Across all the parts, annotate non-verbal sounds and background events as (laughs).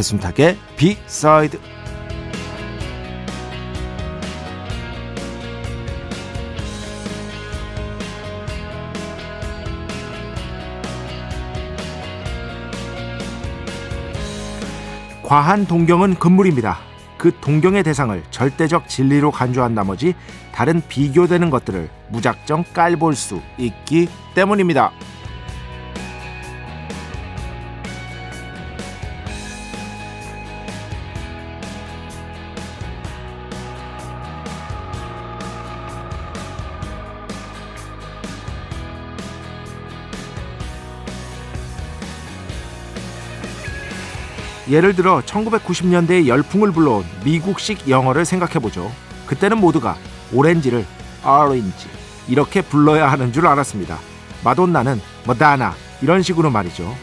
배순탁의 비사이드 과한 동경은 금물입니다. 그 동경의 대상을 절대적 진리로 간주한 나머지 다른 비교되는 것들을 무작정 깔볼 수 있기 때문입니다. 예를 들어 1990년대에 열풍을 불러온 미국식 영어를 생각해보죠. 그때는 모두가 오렌지를 orange 이렇게 불러야 하는 줄 알았습니다. 마돈나는 머다나 이런 식으로 말이죠.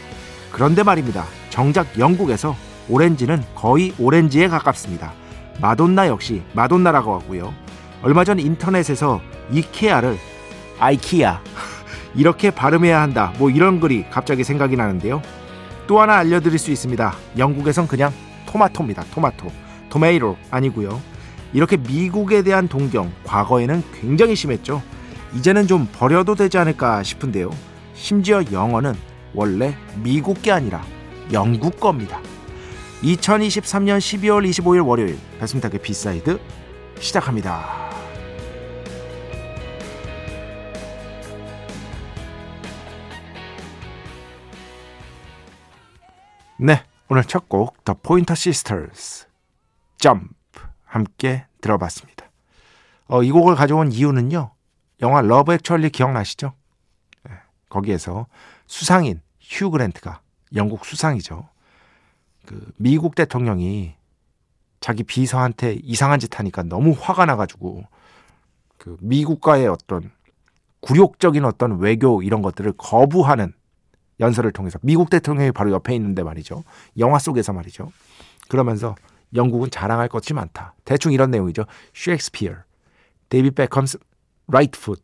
그런데 말입니다. 정작 영국에서 오렌지는 거의 오렌지에 가깝습니다. 마돈나 역시 마돈나라고 하고요. 얼마 전 인터넷에서 이케아를 아이키아 (laughs) 이렇게 발음해야 한다. 뭐 이런 글이 갑자기 생각이 나는데요. 또 하나 알려드릴 수 있습니다. 영국에선 그냥 토마토입니다. 토마토. tomato 아니고요. 이렇게 미국에 대한 동경 과거에는 굉장히 심했죠. 이제는 좀 버려도 되지 않을까 싶은데요. 심지어 영어는 원래 미국 게 아니라 영국 겁니다. 2023년 12월 25일 월요일 배순탁의 B side 시작합니다. 네, 오늘 첫 곡 The Pointer Sisters Jump 함께 들어봤습니다. 어, 이 곡을 가져온 이유는요. 영화 Love Actually 기억나시죠? 네, 거기에서 수상인 휴 그랜트가 영국 수상이죠. 그 미국 대통령이 자기 비서한테 이상한 짓 하니까 너무 화가 나가지고 그 미국과의 어떤 굴욕적인 어떤 외교 이런 것들을 거부하는 연설을 통해서 미국 대통령이 바로 옆에 있는데 말이죠. 영화 속에서 말이죠. 그러면서 영국은 자랑할 것이 많다. 대충 이런 내용이죠. 셰익스피어, David Beckham's right foot.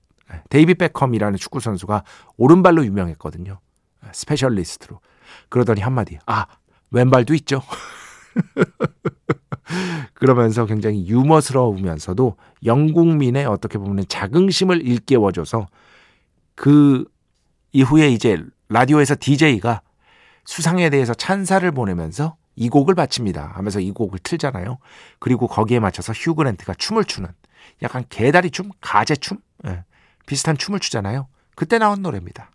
데이비드 베컴이라는 축구 선수가 오른발로 유명했거든요. 스페셜리스트로. 그러더니 한마디. 아, 왼발도 있죠. (laughs) 그러면서 굉장히 유머스러우면서도 영국민의 어떻게 보면 자긍심을 일깨워줘서 그 이후에 이제 라디오에서 DJ가 수상에 대해서 찬사를 보내면서 이 곡을 바칩니다 하면서 이 곡을 틀잖아요. 그리고 거기에 맞춰서 휴 그랜트가 춤을 추는 약간 개다리 춤, 가재 춤 예, 비슷한 춤을 추잖아요. 그때 나온 노래입니다.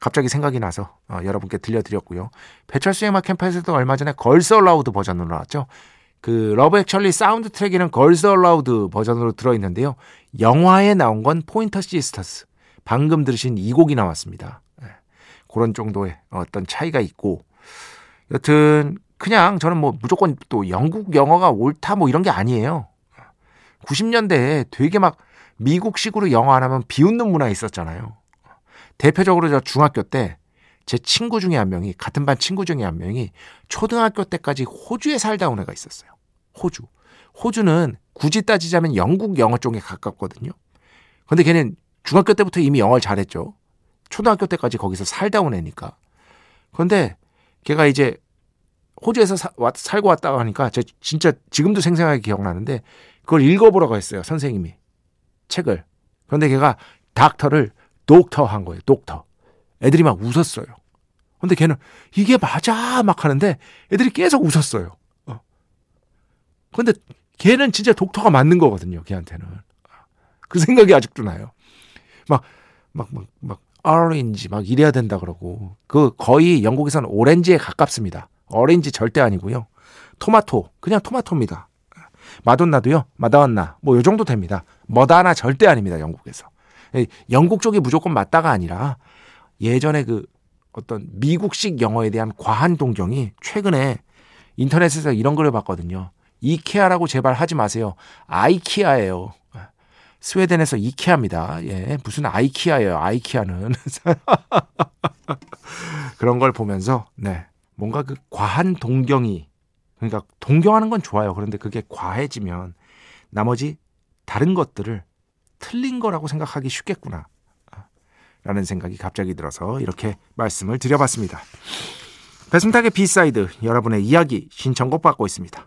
갑자기 생각이 나서 어, 여러분께 들려드렸고요. 배철수의 음악 캠프에서도 얼마 전에 걸스 얼라우드 버전으로 나왔죠. 그 러브 액츄얼리 사운드 트랙에는 걸스 얼라우드 버전으로 들어있는데요. 영화에 나온 건 포인터 시스터스. 방금 들으신 이 곡이 나왔습니다. 그런 정도의 어떤 차이가 있고 여튼 그냥 저는 뭐 무조건 또 영국 영어가 옳다 뭐 이런 게 아니에요. 90년대에 되게 막 미국식으로 영어 안 하면 비웃는 문화 있었잖아요. 대표적으로 저 중학교 때 제 친구 중에 한 명이 같은 반 친구 중에 한 명이 초등학교 때까지 호주에 살다 온 애가 있었어요. 호주. 호주는 굳이 따지자면 영국 영어 쪽에 가깝거든요. 근데 걔는 중학교 때부터 이미 영어를 잘했죠. 초등학교 때까지 거기서 살다 온 애니까. 그런데 걔가 이제 호주에서 사, 왔, 살고 왔다고 하니까 저 진짜 지금도 생생하게 기억나는데 그걸 읽어보라고 했어요 선생님이 책을. 그런데 걔가 닥터를 독터 한 거예요 독터. 애들이 막 웃었어요. 근데 걔는 이게 맞아 막 하는데 애들이 계속 웃었어요. 어. 근데 걔는 진짜 독터가 맞는 거거든요 걔한테는. 그 생각이 아직도 나요. 막막 막, 막, 오렌지 막 이래야 된다 그러고 그 거의 영국에서는 오렌지에 가깝습니다. 오렌지 절대 아니고요. 토마토 그냥 토마토입니다. 마돈나도요. 마다왔나 뭐 요 정도 됩니다. 머다나 절대 아닙니다. 영국에서. 영국 쪽이 무조건 맞다가 아니라 예전에 그 어떤 미국식 영어에 대한 과한 동경이 최근에 인터넷에서 이런 글을 봤거든요. 이케아라고 제발 하지 마세요. 아이키아예요. 스웨덴에서 이케아입니다. 예, 무슨 아이키아예요. 아이키아는 (laughs) 그런 걸 보면서 네 뭔가 그 과한 동경이 그러니까 동경하는 건 좋아요. 그런데 그게 과해지면 나머지 다른 것들을 틀린 거라고 생각하기 쉽겠구나. 라는 생각이 갑자기 들어서 이렇게 말씀을 드려봤습니다. 배순탁의 B side 여러분의 이야기 신청곡 받고 있습니다.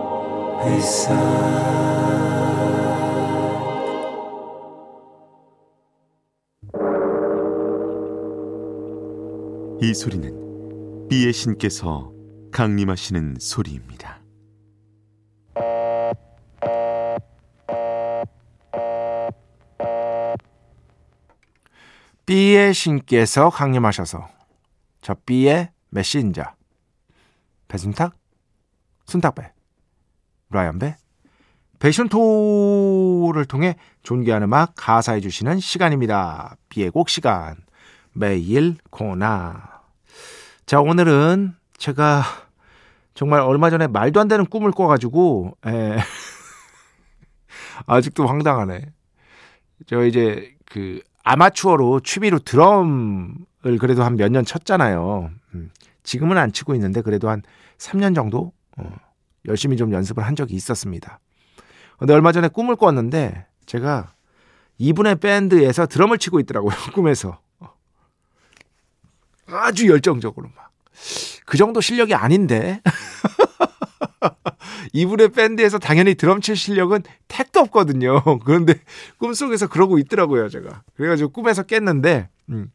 이 소리는 비의 신께서 강림하시는 소리입니다. B의 신께서 강림하셔서 저 B의 메신저 배순탁, 순탁배, 라이언배, 배션토를 통해 존귀한 음악 가사해 주시는 시간입니다. B의 곡 시간 매일 코나 자 오늘은 제가 정말 얼마 전에 말도 안 되는 꿈을 꿔가지고 에, (laughs) 아직도 황당하네. 저 이제 그 아마추어로 취미로 드럼을 그래도 한 몇 년 쳤잖아요. 음, 지금은 안 치고 있는데 그래도 한 3년 정도 어, 열심히 좀 연습을 한 적이 있었습니다. 근데 얼마 전에 꿈을 꿨는데 제가 이분의 밴드에서 드럼을 치고 있더라고요. (laughs) 꿈에서. 아주 열정적으로 막. 그 정도 실력이 아닌데. (laughs) 이분의 밴드에서 당연히 드럼 칠 실력은 택도 없거든요. (laughs) 그런데 꿈속에서 그러고 있더라고요, 제가. 그래가지고 꿈에서 깼는데, 음,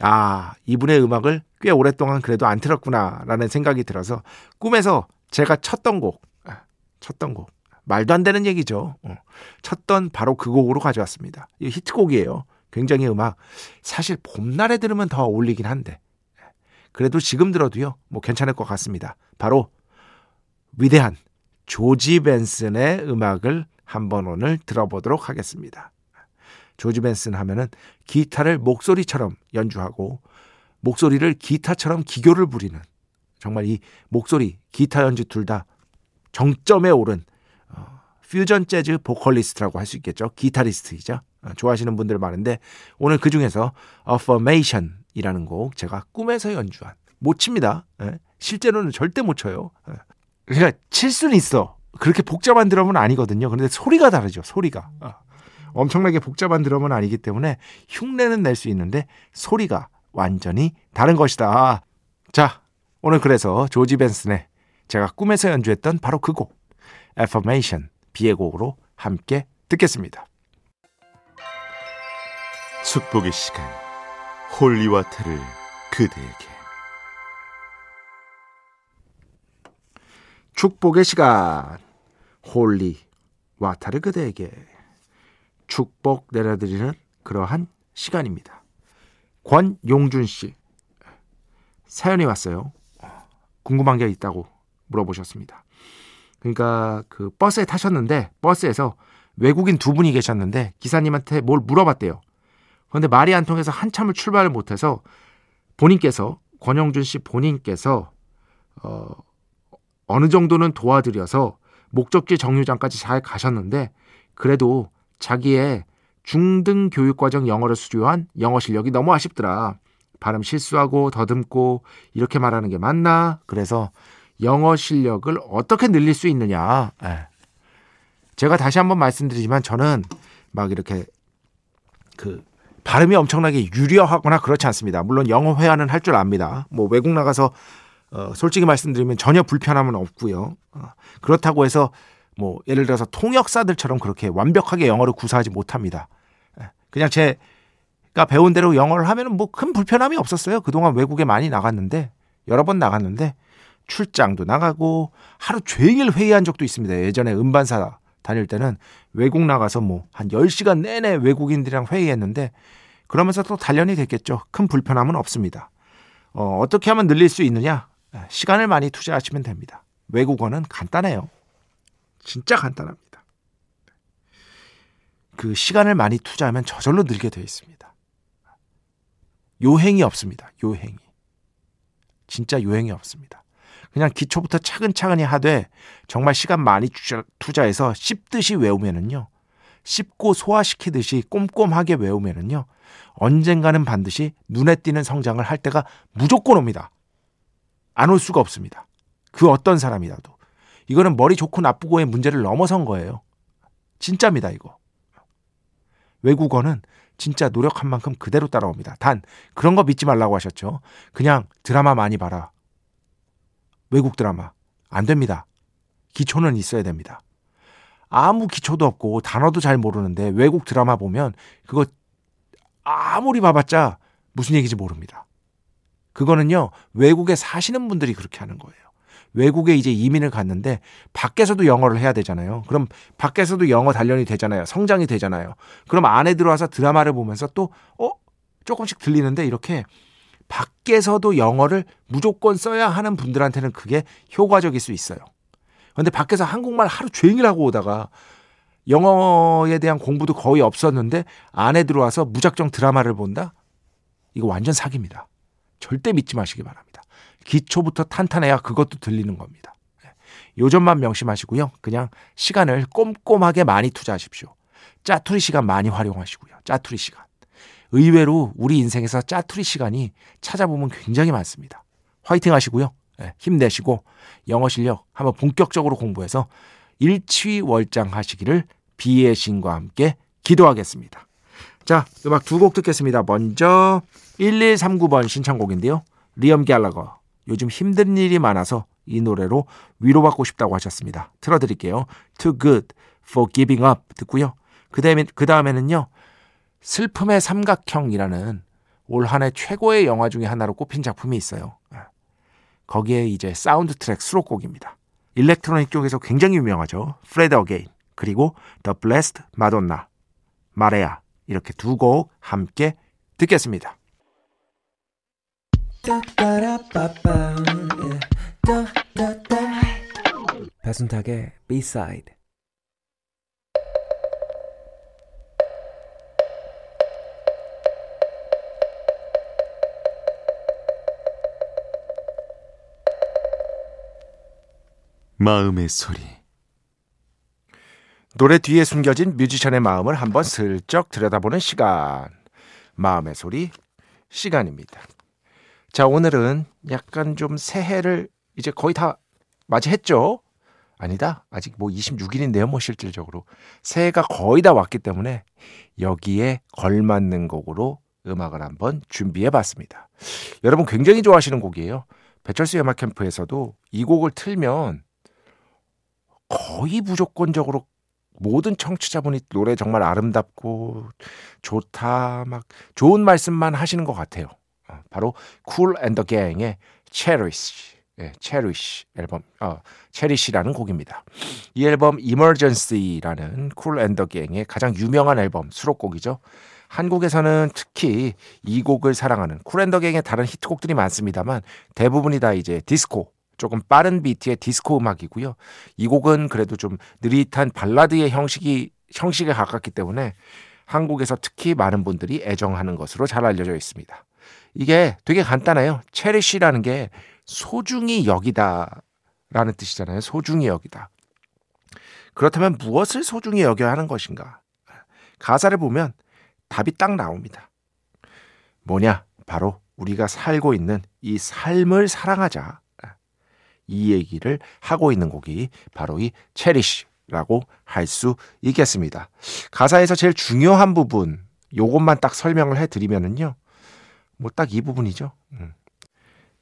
아, 이분의 음악을 꽤 오랫동안 그래도 안 틀었구나라는 생각이 들어서 꿈에서 제가 쳤던 곡, 아, 쳤던 곡, 말도 안 되는 얘기죠. 어, 쳤던 바로 그 곡으로 가져왔습니다. 이 히트곡이에요. 굉장히 음악. 사실 봄날에 들으면 더 어울리긴 한데, 그래도 지금 들어도요, 뭐 괜찮을 것 같습니다. 바로 위대한 조지 벤슨의 음악을 한번 오늘 들어보도록 하겠습니다. 조지 벤슨 하면은 기타를 목소리처럼 연주하고 목소리를 기타처럼 기교를 부리는 정말 이 목소리, 기타 연주 둘 다 정점에 오른 어, 퓨전 재즈 보컬리스트라고 할 수 있겠죠. 기타리스트이죠. 어, 좋아하시는 분들 많은데 오늘 그 중에서 Affirmation 이라는 곡 제가 꿈에서 연주한 못 칩니다. 예? 실제로는 절대 못 쳐요. 예. 그러니까 칠 수는 있어. 그렇게 복잡한 드럼은 아니거든요. 그런데 소리가 다르죠. 소리가. 어. 엄청나게 복잡한 드럼은 아니기 때문에 흉내는 낼 수 있는데 소리가 완전히 다른 것이다. 자, 오늘 그래서 조지 벤슨의 제가 꿈에서 연주했던 바로 그 곡, Affirmation, B의 곡으로 함께 듣겠습니다. 축복의 시간. Holy Water를 그대에게 축복의 시간 Holy Water를 그대에게 축복 내려드리는 그러한 시간입니다. 권용준 씨 사연이 왔어요. 궁금한 게 있다고 물어보셨습니다. 그러니까 그 버스에 타셨는데 버스에서 외국인 두 분이 계셨는데 기사님한테 뭘 물어봤대요. 그런데 말이 안 통해서 한참을 출발을 못해서 본인께서 권영준 씨 본인께서 어, 어느 정도는 도와드려서 목적지 정류장까지 잘 가셨는데 그래도 자기의 중등 교육 과정 영어를 수료한 영어 실력이 너무 아쉽더라. 발음 실수하고 더듬고 이렇게 말하는 게 맞나? 그래서 영어 실력을 어떻게 늘릴 수 있느냐? 예. 제가 다시 한번 말씀드리지만 저는 막 이렇게 그 발음이 엄청나게 유려하거나 그렇지 않습니다. 물론 영어 회화는 할 줄 압니다. 뭐 외국 나가서 어, 솔직히 말씀드리면 전혀 불편함은 없고요. 어, 그렇다고 해서 뭐 예를 들어서 통역사들처럼 그렇게 완벽하게 영어를 구사하지 못합니다. 예, 그냥 제 가 배운 대로 영어를 하면은 뭐큰 불편함이 없었어요. 그동안 외국에 많이 나갔는데 여러 번 나갔는데 출장도 나가고 하루 종일 회의한 적도 있습니다. 예전에 음반사 다닐 때는 외국 나가서 뭐 한 10시간 내내 외국인들이랑 회의했는데 그러면서 또 단련이 됐겠죠. 큰 불편함은 없습니다. 어, 어떻게 하면 늘릴 수 있느냐? 시간을 많이 투자하시면 됩니다. 외국어는 간단해요. 진짜 간단합니다. 그 시간을 많이 투자하면 저절로 늘게 되어 있습니다. 요행이 없습니다. 요행이. 진짜 요행이 없습니다. 그냥 기초부터 차근차근히 하되 정말 시간 많이 투자, 해서 씹듯이 외우면은요. 씹고 소화시키듯이 꼼꼼하게 외우면은요. 언젠가는 반드시 눈에 띄는 성장을 할 때가 무조건 옵니다. 안 올 수가 없습니다. 그 어떤 사람이라도. 이거는 머리 좋고 나쁘고의 문제를 넘어선 거예요. 진짜입니다, 이거. 외국어는 진짜 노력한 만큼 그대로 따라옵니다. 단, 그런 거 믿지 말라고 하셨죠. 그냥 드라마 많이 봐라. 외국 드라마. 안 됩니다. 기초는 있어야 됩니다. 아무 기초도 없고 단어도 잘 모르는데 외국 드라마 보면 그거 아무리 봐봤자 무슨 얘기인지 모릅니다. 그거는요, 외국에 사시는 분들이 그렇게 하는 거예요. 외국에 이제 이민을 갔는데 밖에서도 영어를 해야 되잖아요. 그럼 밖에서도 영어 단련이 되잖아요. 성장이 되잖아요. 그럼 안에 들어와서 드라마를 보면서 또, 어? 조금씩 들리는데 이렇게 밖에서도 영어를 무조건 써야 하는 분들한테는 그게 효과적일 수 있어요. 근데 밖에서 한국말 하루 종일 하고 오다가 영어에 대한 공부도 거의 없었는데 안에 들어와서 무작정 드라마를 본다? 이거 완전 사기입니다. 절대 믿지 마시기 바랍니다. 기초부터 탄탄해야 그것도 들리는 겁니다. 예. 요점만 명심하시고요. 그냥 시간을 꼼꼼하게 많이 투자하십시오. 짜투리 시간 많이 활용하시고요. 짜투리 시간. 의외로 우리 인생에서 짜투리 시간이 찾아보면 굉장히 많습니다. 화이팅 하시고요. 네, 힘내시고 영어 실력 한번 본격적으로 공부해서 일취월장 하시기를 비의 신과 함께 기도하겠습니다. 자, 음악 두 곡 듣겠습니다. 먼저 1139번 신청곡인데요. 리엄 갤러거. 요즘 힘든 일이 많아서 이 노래로 위로받고 싶다고 하셨습니다. 틀어드릴게요. Too good for giving up 듣고요. 그 다음에, 그 다음에는요. 슬픔의 삼각형이라는 올 한해 최고의 영화 중에 하나로 꼽힌 작품이 있어요. 아, 거기에 이제 사운드 트랙 수록곡입니다. 일렉트로닉 쪽에서 굉장히 유명하죠. 프레드 어게인 그리고 The Blessed Madonna Marea 이렇게 두 곡 함께 듣겠습니다. 배순탁의 B-side 마음의 소리. 노래 뒤에 숨겨진 뮤지션의 마음을 한번 슬쩍 들여다보는 시간. 마음의 소리 시간입니다. 자, 오늘은 약간 좀 새해를 이제 거의 다 맞이했죠? 아니다. 아직 뭐 26일인데요, 뭐 실질적으로. 새해가 거의 다 왔기 때문에 여기에 걸맞는 곡으로 음악을 한번 준비해 봤습니다. 여러분 굉장히 좋아하시는 곡이에요. 배철수 음악 캠프에서도 이 곡을 틀면 거의 무조건적으로 모든 청취자분이 노래 정말 아름답고 좋다 막 좋은 말씀만 하시는 것 같아요. 어, 바로 쿨 앤더 갱의 Cherish, 예, Cherish 앨범, 어, Cherish라는 곡입니다. 이 앨범 Emergency라는 쿨 앤더 갱의 가장 유명한 앨범 수록곡이죠. 한국에서는 특히 이 곡을 사랑하는 쿨 앤 더 갱의 다른 히트곡들이 많습니다만 대부분이 다 이제 디스코 조금 빠른 비트의 디스코 음악이고요. 이 곡은 그래도 좀 느릿한 발라드의 형식이 형식에 가깝기 때문에 한국에서 특히 많은 분들이 애정하는 것으로 잘 알려져 있습니다. 이게 되게 간단해요. Cherish라는 게 소중히 여기다 라는 뜻이잖아요. 소중히 여기다. 그렇다면 무엇을 소중히 여겨야 하는 것인가? 가사를 보면 답이 딱 나옵니다. 뭐냐? 바로 우리가 살고 있는 이 삶을 사랑하자. 이 얘기를 하고 있는 곡이 바로 이 체리시라고 할 수 있겠습니다. 가사에서 제일 중요한 부분, 요것만 딱 설명을 해드리면은요. 뭐 딱 이 부분이죠. 음.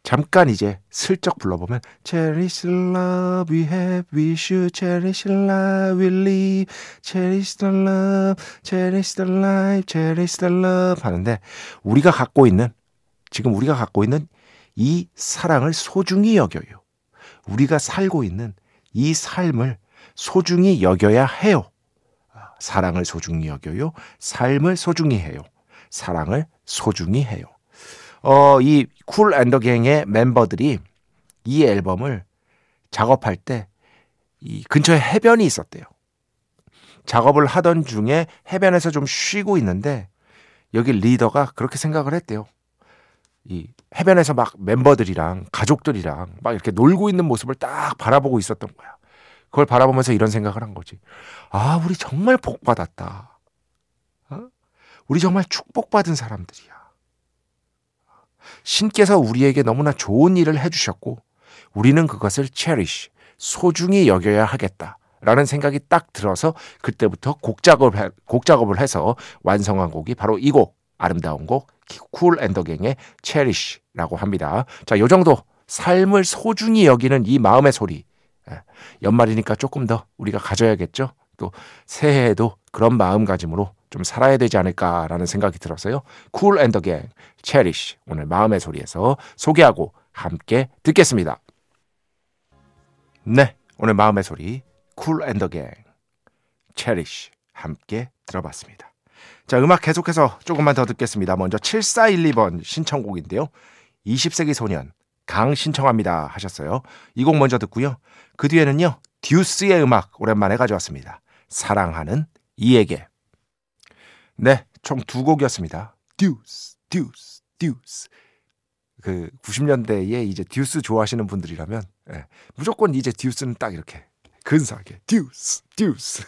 잠깐 이제 슬쩍 불러보면 Cherish the love we have, we should cherish the life we live, cherish the love, cherish the life, cherish the love 하는데 우리가 갖고 있는 지금 우리가 갖고 있는 이 사랑을 소중히 여겨요. 우리가 살고 있는 이 삶을 소중히 여겨야 해요. 사랑을 소중히 여겨요. 삶을 소중히 해요. 사랑을 소중히 해요. 어, 이쿨 앤더 갱의 멤버들이 이 앨범을 작업할 때 이 근처에 해변이 있었대요. 작업을 하던 중에 해변에서 좀 쉬고 있는데 여기 리더가 그렇게 생각을 했대요. 이 해변에서 막 멤버들이랑 가족들이랑 막 이렇게 놀고 있는 모습을 딱 바라보고 있었던 거야. 그걸 바라보면서 이런 생각을 한 거지. 아, 우리 정말 복 받았다. 어? 우리 정말 축복받은 사람들이야. 신께서 우리에게 너무나 좋은 일을 해주셨고 우리는 그것을 cherish, 소중히 여겨야 하겠다. 라는 생각이 딱 들어서 그때부터 곡 작업을, 곡 작업을 해서 완성한 곡이 바로 이 곡, 아름다운 곡, 쿨 앤더갱의 cherish 라고 합니다. 자, 요 정도 삶을 소중히 여기는 이 마음의 소리. 예, 연말이니까 조금 더 우리가 가져야겠죠? 또 새해에도 그런 마음가짐으로 좀 살아야 되지 않을까라는 생각이 들었어요. 쿨 앤더 갱, Cherish 오늘 마음의 소리에서 소개하고 함께 듣겠습니다. 네, 오늘 마음의 소리 쿨 앤더 갱, Cherish 함께 들어봤습니다. 자, 음악 계속해서 조금만 더 듣겠습니다. 먼저 7412번 신청곡인데요. 20세기 소년 강 신청합니다 하셨어요. 이 곡 먼저 듣고요. 그 뒤에는요. 듀스의 음악 오랜만에 가져왔습니다. 사랑하는 이에게 네, 총 두 곡이었습니다. 듀스, 듀스, 듀스. 그 90년대에 이제 듀스 좋아하시는 분들이라면 예, 무조건 이제 듀스는 딱 이렇게 근사하게 듀스, 듀스,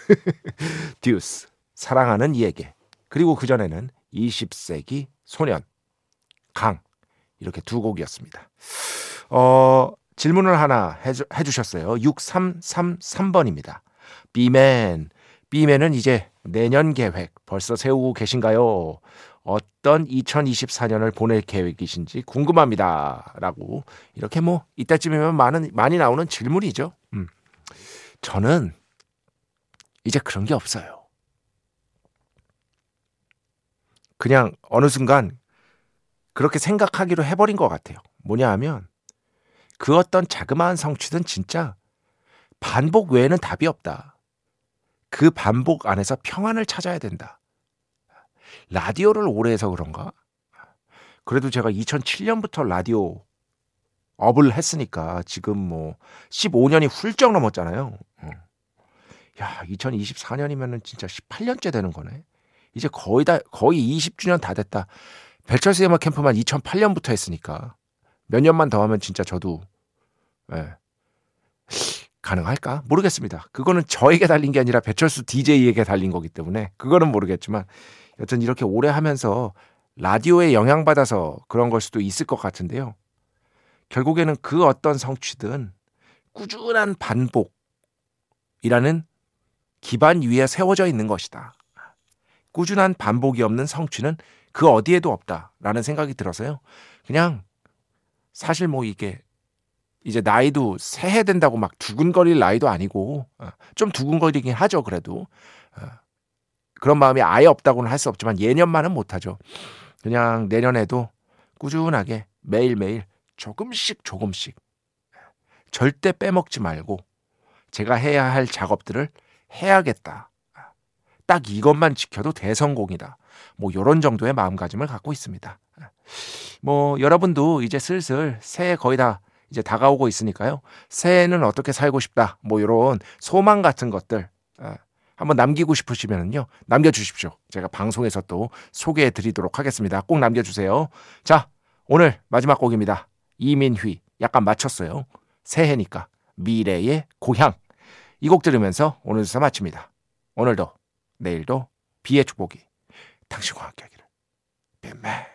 듀스. 사랑하는 이에게. 그리고 그 전에는 20세기 소년 강 이렇게 두 곡이었습니다. 어, 질문을 하나 해주, 해주셨어요. 6333번입니다. 비맨. 비맨은 이제 내년 계획 벌써 세우고 계신가요? 어떤 2024년을 보낼 계획이신지 궁금합니다. 라고 이렇게 뭐 이때쯤이면 많은 많이 나오는 질문이죠. 음. 저는 이제 그런 게 없어요. 그냥 어느 순간 그렇게 생각하기로 해버린 것 같아요. 뭐냐 하면 그 어떤 자그마한 성취든 진짜 반복 외에는 답이 없다. 그 반복 안에서 평안을 찾아야 된다. 라디오를 오래 해서 그런가? 그래도 제가 2007년부터 라디오 업을 했으니까 지금 뭐 15년이 훌쩍 넘었잖아요. 어. 야, 2024년이면은 진짜 18년째 되는 거네. 이제 거의 다 거의 20주년 다 됐다. 벨철스 음악 캠프만 2008년부터 했으니까 몇 년만 더 하면 진짜 저도 예. 가능할까? 모르겠습니다. 그거는 저에게 달린 게 아니라 배철수 DJ에게 달린 거기 때문에 그거는 모르겠지만 여튼 이렇게 오래 하면서 라디오에 영향받아서 그런 걸 수도 있을 것 같은데요. 결국에는 그 어떤 성취든 꾸준한 반복이라는 기반 위에 세워져 있는 것이다. 꾸준한 반복이 없는 성취는 그 어디에도 없다라는 생각이 들어서요. 그냥 사실 뭐 이게 이제 나이도 새해 된다고 막 두근거릴 나이도 아니고 어, 좀 두근거리긴 하죠 그래도. 어, 그런 마음이 아예 없다고는 할 수 없지만 예년만은 못하죠. 그냥 내년에도 꾸준하게 매일매일 조금씩 조금씩 절대 빼먹지 말고 제가 해야 할 작업들을 해야겠다. 딱 이것만 지켜도 대성공이다. 뭐 요런 정도의 마음가짐을 갖고 있습니다. 뭐 여러분도 이제 슬슬 새해 거의 다 이제 다가오고 있으니까요. 새해는 어떻게 살고 싶다. 뭐 이런 소망 같은 것들 아, 한번 남기고 싶으시면요. 남겨 주십시오. 제가 방송에서 또 소개해 드리도록 하겠습니다. 꼭 남겨 주세요. 자, 오늘 마지막 곡입니다. 이민휘. 약간 맞췄어요. 새해니까. 미래의 고향. 이 곡 들으면서 오늘 수사 마칩니다. 오늘도 내일도 비의 축복이 당신과 함께하기를. 빈맨.